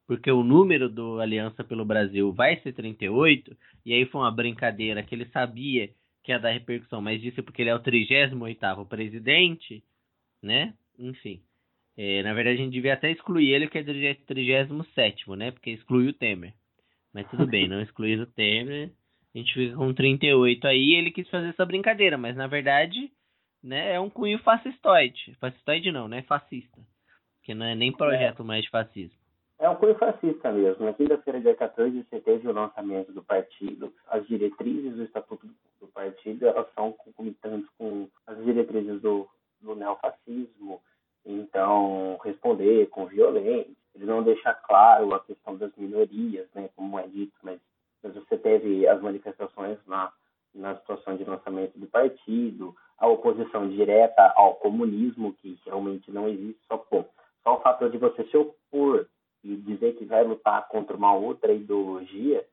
porque o número do Aliança pelo Brasil vai ser 38, e aí foi uma brincadeira que ele sabia que ia dar repercussão, mas disse porque ele é o 38º presidente, né? Enfim. É, na verdade, a gente devia até excluir ele, que é 37º, né? Porque exclui o Temer. Mas tudo bem, não excluir o Temer, a gente fica com 38 aí, ele quis fazer essa brincadeira, mas na verdade, né, é um cunho fascistoide. Fascistoide não, né? Fascista. Que não é nem projeto mais de fascismo. É um cunho fascista mesmo. Na quinta-feira, dia 14, você teve o lançamento do partido. As diretrizes do Estatuto do Elas são concomitantes com as diretrizes do, do neofascismo. Então, responder com violência. Ele não deixa claro a questão das minorias, né, como é dito, mas, mas você teve as manifestações na, na situação de lançamento do partido, a oposição direta ao comunismo, que realmente não existe, só, bom, só o fator de você se opor e dizer que vai lutar contra uma outra ideologia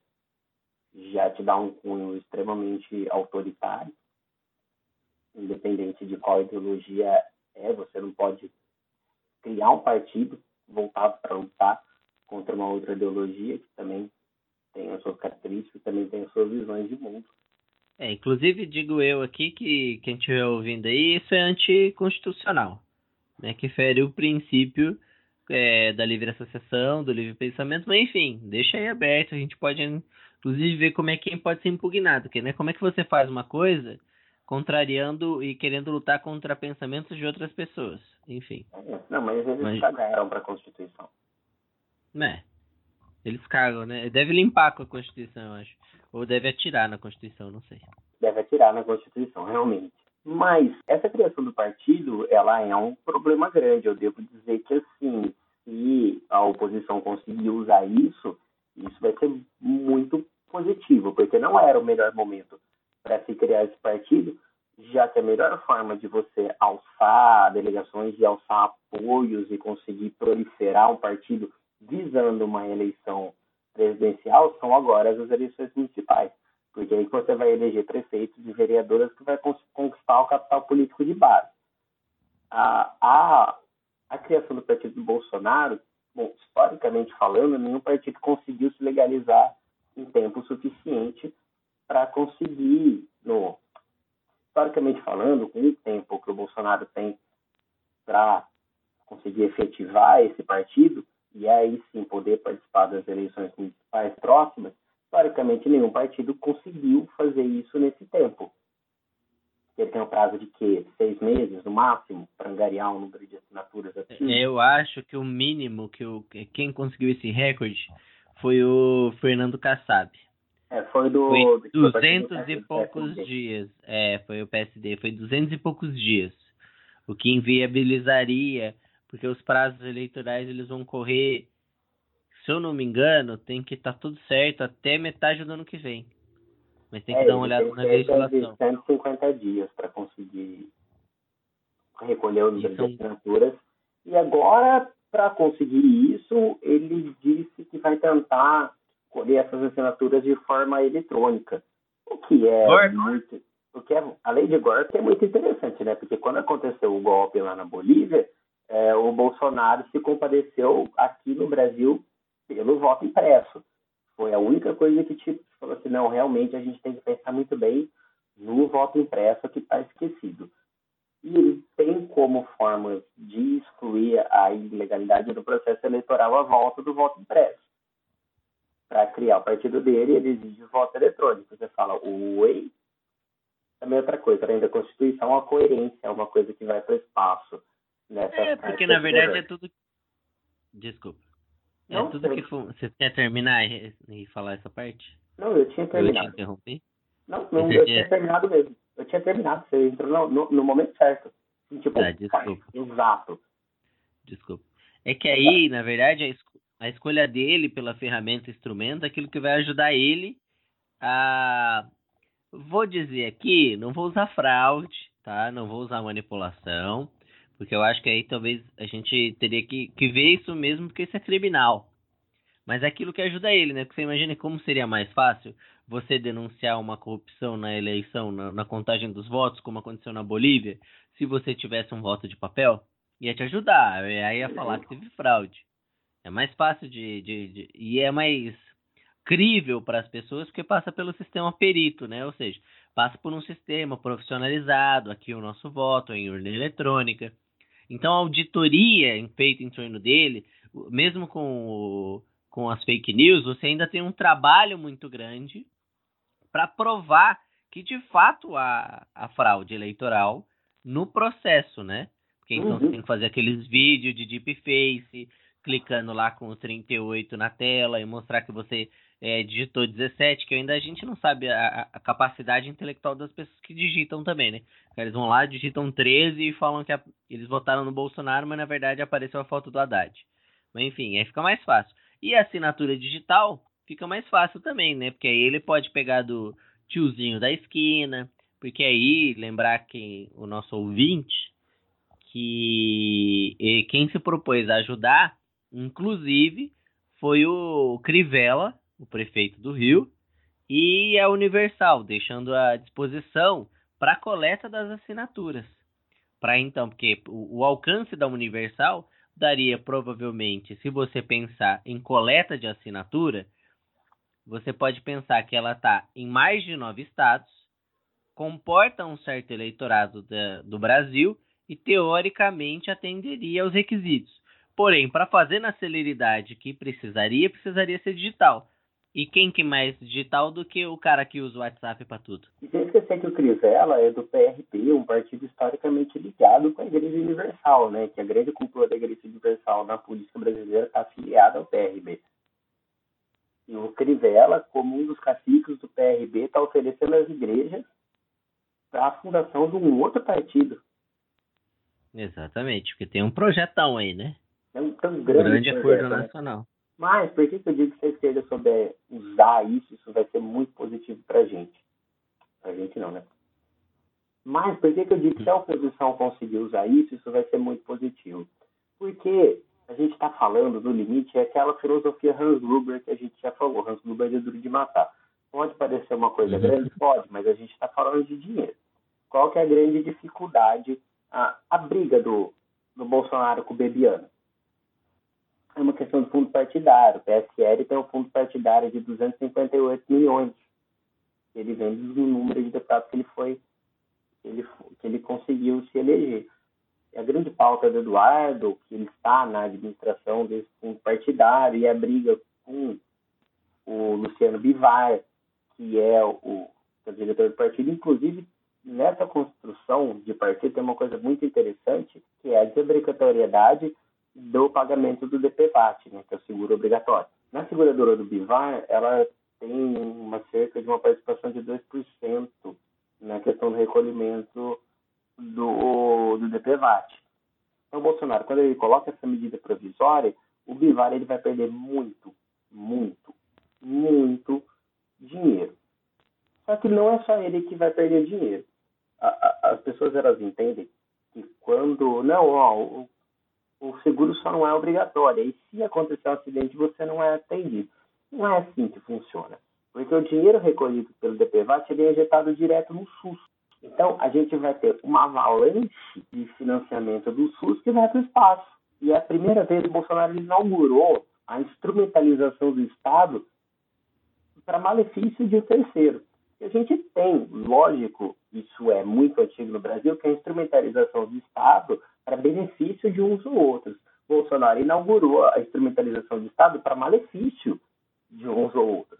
já te dá um cunho extremamente autoritário, independente de qual ideologia é, você não pode criar um partido voltado para lutar contra uma outra ideologia que também tem as suas características, também tem as suas visões de mundo. É, inclusive digo eu aqui que quem estiver ouvindo aí, isso é anticonstitucional, né? Que fere o princípio é, da livre associação, do livre pensamento, mas enfim, deixa aí aberto, a gente pode inclusive ver como é que pode ser impugnado, porque, né? Como é que você faz uma coisa contrariando e querendo lutar contra pensamentos de outras pessoas, enfim. É, não, mas eles mas... cagaram para a Constituição. Né? Eles cagam, né? Deve limpar com a Constituição, eu acho. Ou deve atirar na Constituição, não sei. Deve atirar na Constituição, realmente. Mas essa criação do partido, ela é um problema grande. Eu devo dizer que, assim, se a oposição conseguir usar isso, isso vai ser muito positivo, porque não era o melhor momento para se criar esse partido, já que a melhor forma de você alçar delegações e alçar apoios e conseguir proliferar um partido visando uma eleição presidencial são agora as eleições municipais. Porque aí você vai eleger prefeitos e vereadoras que vai conquistar o capital político de base. A, a, a criação do partido do Bolsonaro, bom, historicamente falando, nenhum partido conseguiu se legalizar em tempo suficiente para conseguir, no, historicamente falando, com o tempo que o Bolsonaro tem para conseguir efetivar esse partido, e aí sim poder participar das eleições municipais próximas, historicamente nenhum partido conseguiu fazer isso nesse tempo. Ele tem um prazo de quê? Seis meses, no máximo, para angariar um número de assinaturas assim? Eu acho que o mínimo que o, quem conseguiu esse recorde foi o Fernando Kassab. É, foi do. Foi 200 e poucos dias. É, foi o PSD. Foi 200 e poucos dias. O que inviabilizaria porque os prazos eleitorais eles vão correr, se eu não me engano, tem que estar tá tudo certo até metade do ano que vem. Mas tem que é, dar uma olhada na legislação. Tem 150 dias para conseguir recolher o número são... de assinaturas. E agora, para conseguir isso, ele disse que vai tentar colher essas assinaturas de forma eletrônica. O que é Gore. muito. O que é, a lei de Gore é muito interessante, né? Porque quando aconteceu o golpe lá na Bolívia, é, o Bolsonaro se compadeceu aqui no Brasil pelo voto impresso. Foi a única coisa que tipo, falou assim, não, realmente a gente tem que pensar muito bem no voto impresso que está esquecido. E ele tem como forma de excluir a ilegalidade do processo eleitoral a volta do voto impresso. Para criar o partido dele, ele exige voto eletrônico. Você fala, oi? Também outra coisa, além da Constituição, a coerência é uma coisa que vai para o espaço Nessa é, porque na verdade é tudo. Desculpa. É não, tudo que for... Você quer terminar e, falar essa parte? Não, eu tinha terminado. Eu te interrompi? Não, não eu tinha terminado mesmo. Eu tinha terminado, você entrou no, no, no momento certo. Tipo, ah, desculpa. exato. Desculpa. É que aí, na verdade, a, esco a escolha dele pela ferramenta instrumento é aquilo que vai ajudar ele a. Vou dizer aqui, não vou usar fraude, tá? Não vou usar manipulação porque eu acho que aí talvez a gente teria que, que ver isso mesmo, porque isso é criminal. Mas é aquilo que ajuda ele, né? Porque você imagina como seria mais fácil você denunciar uma corrupção na eleição, na, na contagem dos votos, como aconteceu na Bolívia, se você tivesse um voto de papel, ia te ajudar. Aí ia falar que teve fraude. É mais fácil de, de, de e é mais crível para as pessoas porque passa pelo sistema perito, né? Ou seja, passa por um sistema profissionalizado, aqui o nosso voto em urna eletrônica. Então, a auditoria feita em torno dele, mesmo com, o, com as fake news, você ainda tem um trabalho muito grande para provar que de fato há a fraude eleitoral no processo, né? Porque então uhum. você tem que fazer aqueles vídeos de deepface, clicando lá com o 38 na tela e mostrar que você é, digitou 17, que ainda a gente não sabe a, a, capacidade intelectual das pessoas que digitam também, né? Eles vão lá, digitam 13 e falam que a, eles votaram no Bolsonaro, mas na verdade apareceu a foto do Haddad. Mas enfim, aí fica mais fácil. E a assinatura digital fica mais fácil também, né? Porque aí ele pode pegar do tiozinho da esquina, porque aí, lembrar que o nosso ouvinte, que quem se propôs a ajudar, inclusive, foi o Crivella, o prefeito do Rio, e a Universal, deixando à disposição para a coleta das assinaturas. Para então, porque o, o, alcance da Universal daria provavelmente, se você pensar em coleta de assinatura, você pode pensar que ela está em mais de nove estados, comporta um certo eleitorado da, do Brasil e teoricamente atenderia aos requisitos. Porém, para fazer na celeridade que precisaria, precisaria ser digital. E quem que mais digital do que o cara que usa o WhatsApp para tudo? E sem esquecer que o Crivella é do PRP, um partido historicamente ligado com a Igreja Universal, né? Que a grande cultura da Igreja Universal na política brasileira está afiliada ao PRB. E o Crivella, como um dos caciques do PRB, está oferecendo às igrejas para a fundação de um outro partido. Exatamente, porque tem um projetão aí, né? É um tão grande, grande acordo né? nacional. Mas por que, que eu digo que se a esquerda souber usar isso, isso vai ser muito positivo para a gente? Para a gente não, né? Mas por que, que eu digo que se a oposição conseguir usar isso, isso vai ser muito positivo? Porque a gente está falando do limite, é aquela filosofia Hans Gruber que a gente já falou. Hans Gruber é duro de matar. Pode parecer uma coisa uhum. grande? Pode, mas a gente está falando de dinheiro. Qual que é a grande dificuldade, a, a briga do, do Bolsonaro com o Bebiano? É uma questão do fundo partidário. O PSL tem um fundo partidário de 258 milhões. Ele vem do número de deputados que ele foi, que ele, que ele conseguiu se eleger. E a grande pauta do Eduardo, que ele está na administração desse fundo partidário, e a briga com o Luciano Bivar, que é o, o diretor do partido. Inclusive, nessa construção de partido tem uma coisa muito interessante, que é a desobrigatoriedade do pagamento do DPVAT, né, que é o seguro obrigatório. Na seguradora do Bivar, ela tem uma cerca de uma participação de 2% na questão do recolhimento do, do DPVAT. Então, Bolsonaro, quando ele coloca essa medida provisória, o Bivar ele vai perder muito, muito, muito dinheiro. Só que não é só ele que vai perder dinheiro. A, a, as pessoas elas entendem que quando não, ó, o, o seguro só não é obrigatório. E se acontecer um acidente, você não é atendido. Não é assim que funciona. Porque o dinheiro recolhido pelo DPVAT é injetado direto no SUS. Então, a gente vai ter uma avalanche de financiamento do SUS que vai para o espaço. E é a primeira vez que o Bolsonaro inaugurou a instrumentalização do Estado para malefício de um terceiro. E a gente tem, lógico, isso é muito antigo no Brasil, que é a instrumentalização do Estado para benefício de uns ou outros. Bolsonaro inaugurou a instrumentalização do Estado para malefício de uns ou outros.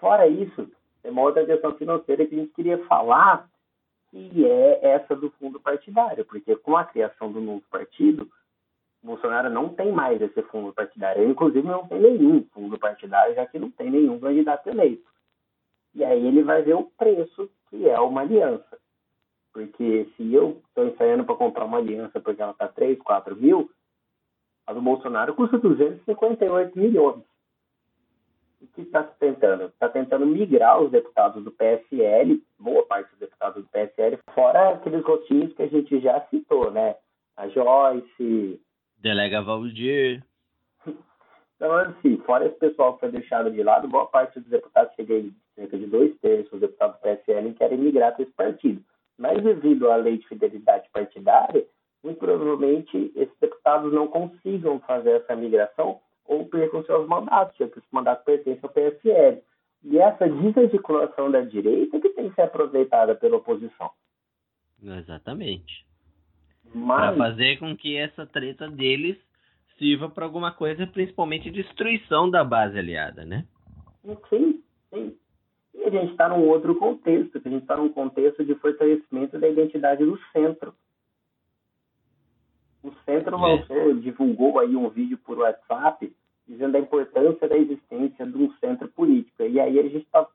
Fora isso, tem uma outra questão financeira que a gente queria falar, que é essa do fundo partidário, porque com a criação do novo partido, Bolsonaro não tem mais esse fundo partidário. Ele, inclusive, não tem nenhum fundo partidário, já que não tem nenhum candidato eleito. E aí ele vai ver o preço que é uma aliança. Porque se eu estou ensaiando para comprar uma aliança porque ela está 3, 4 mil, a do Bolsonaro custa 258 milhões. O que está se tentando? Está tentando migrar os deputados do PSL, boa parte dos deputados do PSL, fora aqueles rostinhos que a gente já citou, né? A Joyce, Delega Valdir. Então, assim, fora esse pessoal que foi deixado de lado, boa parte dos deputados, cheguei cerca de dois terços dos deputados do PSL, querem migrar para esse partido. Mas devido à lei de fidelidade partidária, muito provavelmente esses deputados não consigam fazer essa migração ou percam seus mandatos, já que esse mandato pertence ao PSL. E essa desarticulação da direita que tem que ser aproveitada pela oposição. Exatamente. Mas... Para fazer com que essa treta deles sirva para alguma coisa, principalmente destruição da base aliada, né? Sim, sim. E a gente está num outro contexto, a gente está num contexto de fortalecimento da identidade do centro. O centro é. divulgou aí um vídeo por WhatsApp dizendo a importância da existência de um centro político. E aí a gente está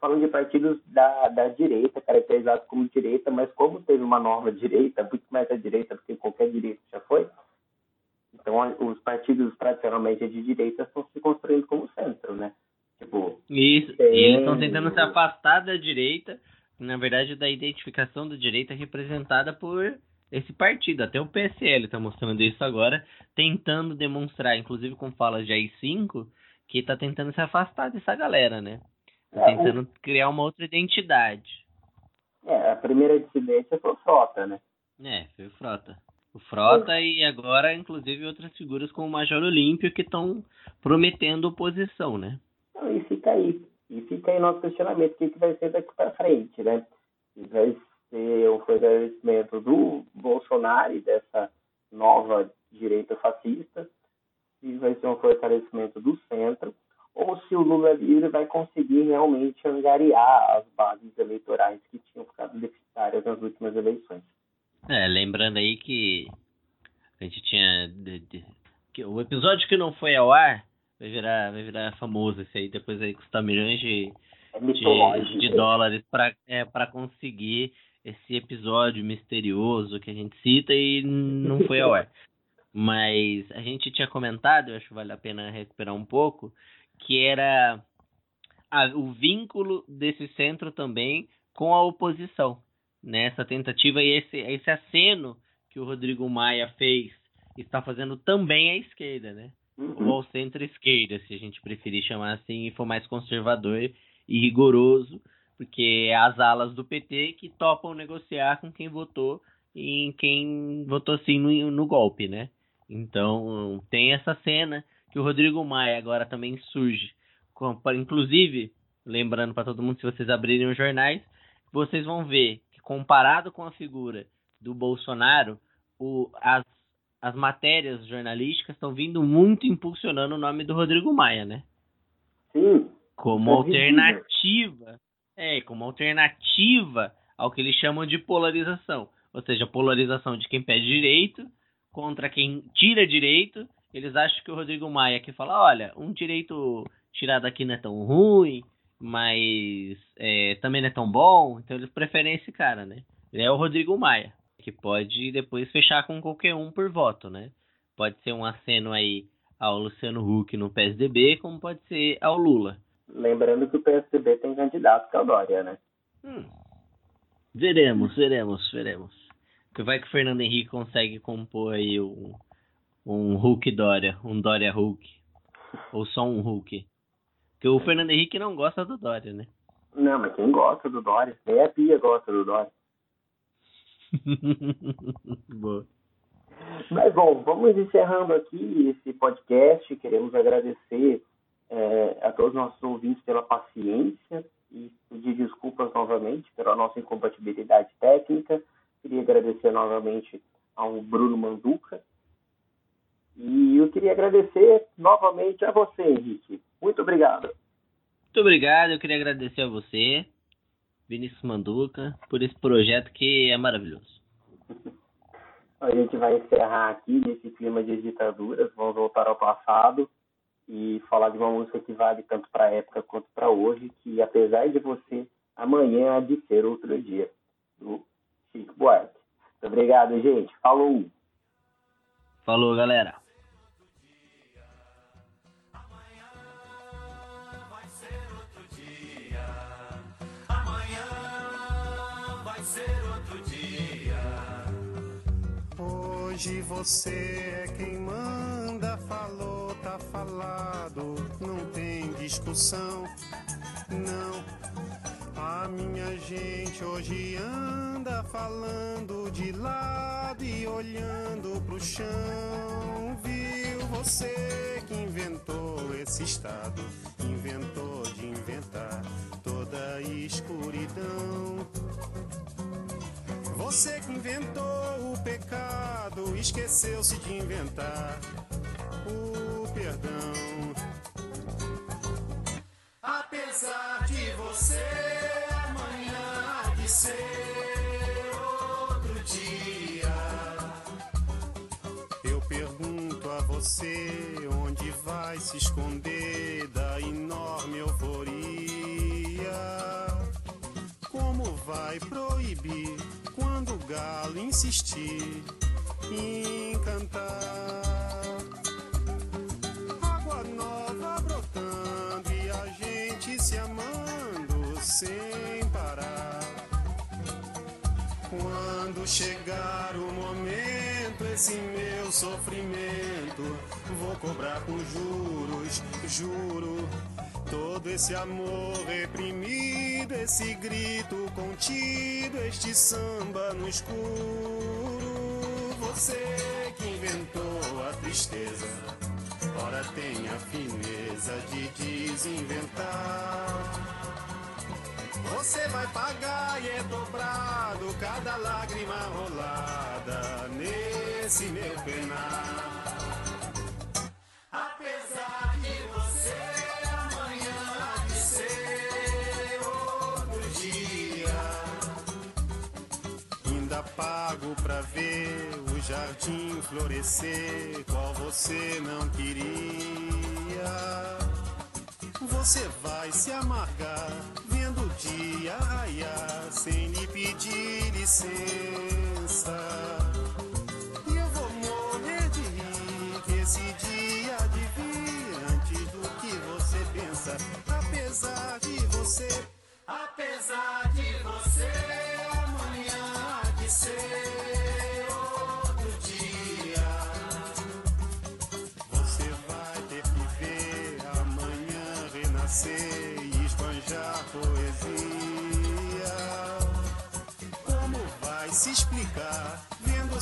falando de partidos da, da direita, caracterizados como direita, mas como teve uma nova direita, muito mais à direita do que qualquer direita já foi, então os partidos tradicionalmente de direita estão se construindo como centro, né? Tipo, Isso, tem... e eles estão tentando se afastar da direita, na verdade da identificação da direita representada por esse partido. Até o PSL está mostrando isso agora, tentando demonstrar, inclusive com falas de AI-5, que está tentando se afastar dessa galera, né? Tá é, tentando o... criar uma outra identidade. É, a primeira dissidência foi o Frota, né? É, foi o Frota. O Frota é. e agora, inclusive, outras figuras como o Major Olímpio que estão prometendo oposição, né? Não, e fica aí. E fica aí nosso questionamento, o que, que vai ser daqui para frente, né? vai ser o fortalecimento do Bolsonaro e dessa nova direita fascista, se vai ser um fortalecimento do centro, ou se o Lula livre vai conseguir realmente angariar as bases eleitorais que tinham ficado deficitárias nas últimas eleições. É, lembrando aí que a gente tinha. De, de, que o episódio que não foi ao ar vai virar, vai virar famoso esse aí, depois aí custar milhões de, É de, de dólares para é, pra conseguir esse episódio misterioso que a gente cita e não foi ao ar. Mas a gente tinha comentado, eu acho que vale a pena recuperar um pouco, que era a- o vínculo desse centro também com a oposição. Nessa tentativa e esse, esse aceno que o Rodrigo Maia fez está fazendo também à esquerda, né? Uhum. ou centro-esquerda, se a gente preferir chamar assim, e for mais conservador e rigoroso, porque é as alas do PT que topam negociar com quem votou e em quem votou sim no, no golpe, né? Então tem essa cena que o Rodrigo Maia agora também surge, com- inclusive, lembrando para todo mundo, se vocês abrirem os jornais, vocês vão ver que comparado com a figura do Bolsonaro, o, as as matérias jornalísticas estão vindo muito impulsionando o nome do Rodrigo Maia, né? Sim, Como É alternativa, é, como alternativa ao que eles chamam de polarização, ou seja, polarização de quem pede direito contra quem tira direito. Eles acham que o Rodrigo Maia que fala, olha, um direito tirado aqui não é tão ruim, mas é, também não é tão bom, então eles preferem esse cara, né? Ele é o Rodrigo Maia, que pode depois fechar com qualquer um por voto, né? Pode ser um aceno aí ao Luciano Huck no PSDB, como pode ser ao Lula. lembrando que o PSDB tem candidato que é o Dória, né? Hum. Veremos, veremos, veremos. Que vai que o Fernando Henrique consegue compor aí um, um Hulk Dória, um Dória Hulk. Ou só um Hulk. Porque o Fernando Henrique não gosta do Dória, né? Não, mas quem gosta do Dória? Nem a Pia gosta do Dória. Boa. Mas bom, vamos encerrando aqui esse podcast. Queremos agradecer eh, a todos os nossos ouvintes pela paciência e pedir desculpas novamente pela nossa incompatibilidade técnica. Queria agradecer novamente ao Bruno Manduca. E eu queria agradecer novamente a você, Henrique. Muito obrigado. Muito obrigado, eu queria agradecer a você, Vinícius Manduca, por esse projeto que é maravilhoso. A gente vai encerrar aqui nesse clima de ditaduras, vamos voltar ao passado e falar de uma música que vale tanto para a época quanto para hoje, que apesar de você, amanhã há de ser outro dia, do Chico Buarque. Muito obrigado, gente. Falou! Falou, galera. Hoje você é quem manda, falou, tá falado, não tem discussão, não. A minha gente hoje anda falando de lado e olhando pro chão. Viu você que inventou esse estado, inventou de inventar toda a escuridão. Você que inventou o pecado, esqueceu-se de inventar o perdão. Apesar de você, amanhã de ser outro dia. Eu pergunto a você onde vai se esconder da enorme euforia. Como vai proibir quando o galo insistir em cantar? Água nova brotando e a gente se amando sem parar. Quando chegar o momento, esse meu sofrimento, vou cobrar com juros, juro. Todo esse amor reprimido, esse grito contido, este samba no escuro. Você que inventou a tristeza, ora tem a fineza de desinventar. Você vai pagar e é dobrado cada lágrima rolada nesse meu penar. Apesar pago pra ver o jardim florescer, qual você não queria. Você vai se amargar vendo o dia raiar sem lhe pedir licença. E eu vou morrer de rir que esse dia de vir antes do que você pensa. Apesar de você, apesar de você,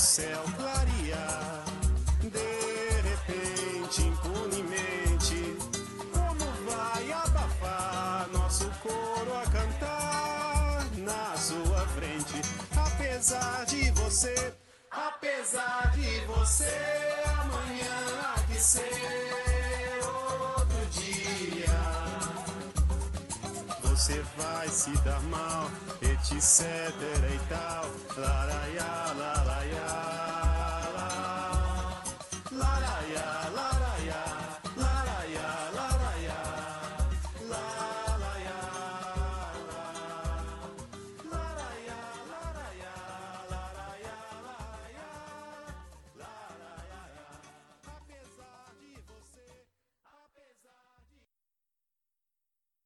céu clarear? De repente, impunemente, como vai abafar nosso coro a cantar na sua frente? Apesar de você, apesar de você, amanhã há de ser você vai se dar mal, etc e tal. Laraiá, laraiá.